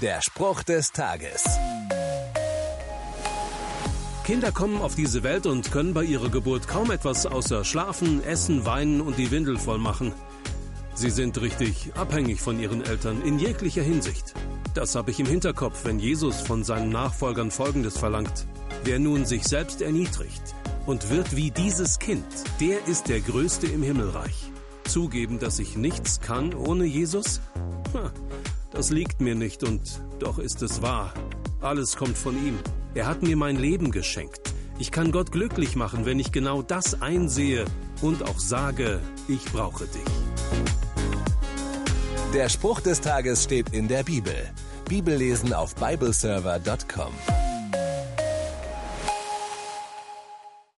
Der Spruch des Tages. Kinder kommen auf diese Welt und können bei ihrer Geburt kaum etwas außer schlafen, essen, weinen und die Windel voll machen. Sie sind richtig abhängig von ihren Eltern in jeglicher Hinsicht. Das habe ich im Hinterkopf, wenn Jesus von seinen Nachfolgern Folgendes verlangt. Wer nun sich selbst erniedrigt und wird wie dieses Kind, der ist der Größte im Himmelreich. Zugeben, dass ich nichts kann ohne Jesus? Das liegt mir nicht und doch ist es wahr. Alles kommt von ihm. Er hat mir mein Leben geschenkt. Ich kann Gott glücklich machen, wenn ich genau das einsehe und auch sage, ich brauche dich. Der Spruch des Tages steht in der Bibel. Bibellesen auf bibleserver.com.